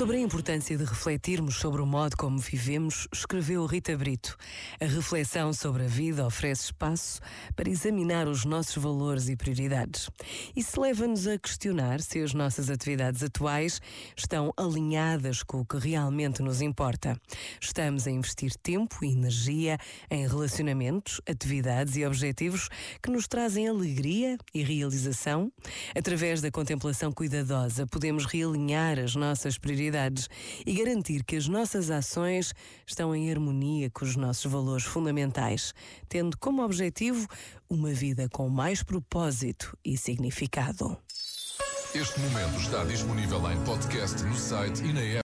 Sobre a importância de refletirmos sobre o modo como vivemos, escreveu Rita Brito. A reflexão sobre a vida oferece espaço para examinar os nossos valores e prioridades. Isso leva-nos a questionar se as nossas atividades atuais estão alinhadas com o que realmente nos importa. Estamos a investir tempo e energia em relacionamentos, atividades e objetivos que nos trazem alegria e realização? Através da contemplação cuidadosa, podemos realinhar as nossas prioridades prioridades e garantir que as nossas ações estão em harmonia com os nossos valores fundamentais, tendo como objetivo uma vida com mais propósito e significado. Este momento está disponível em podcast no site e na app.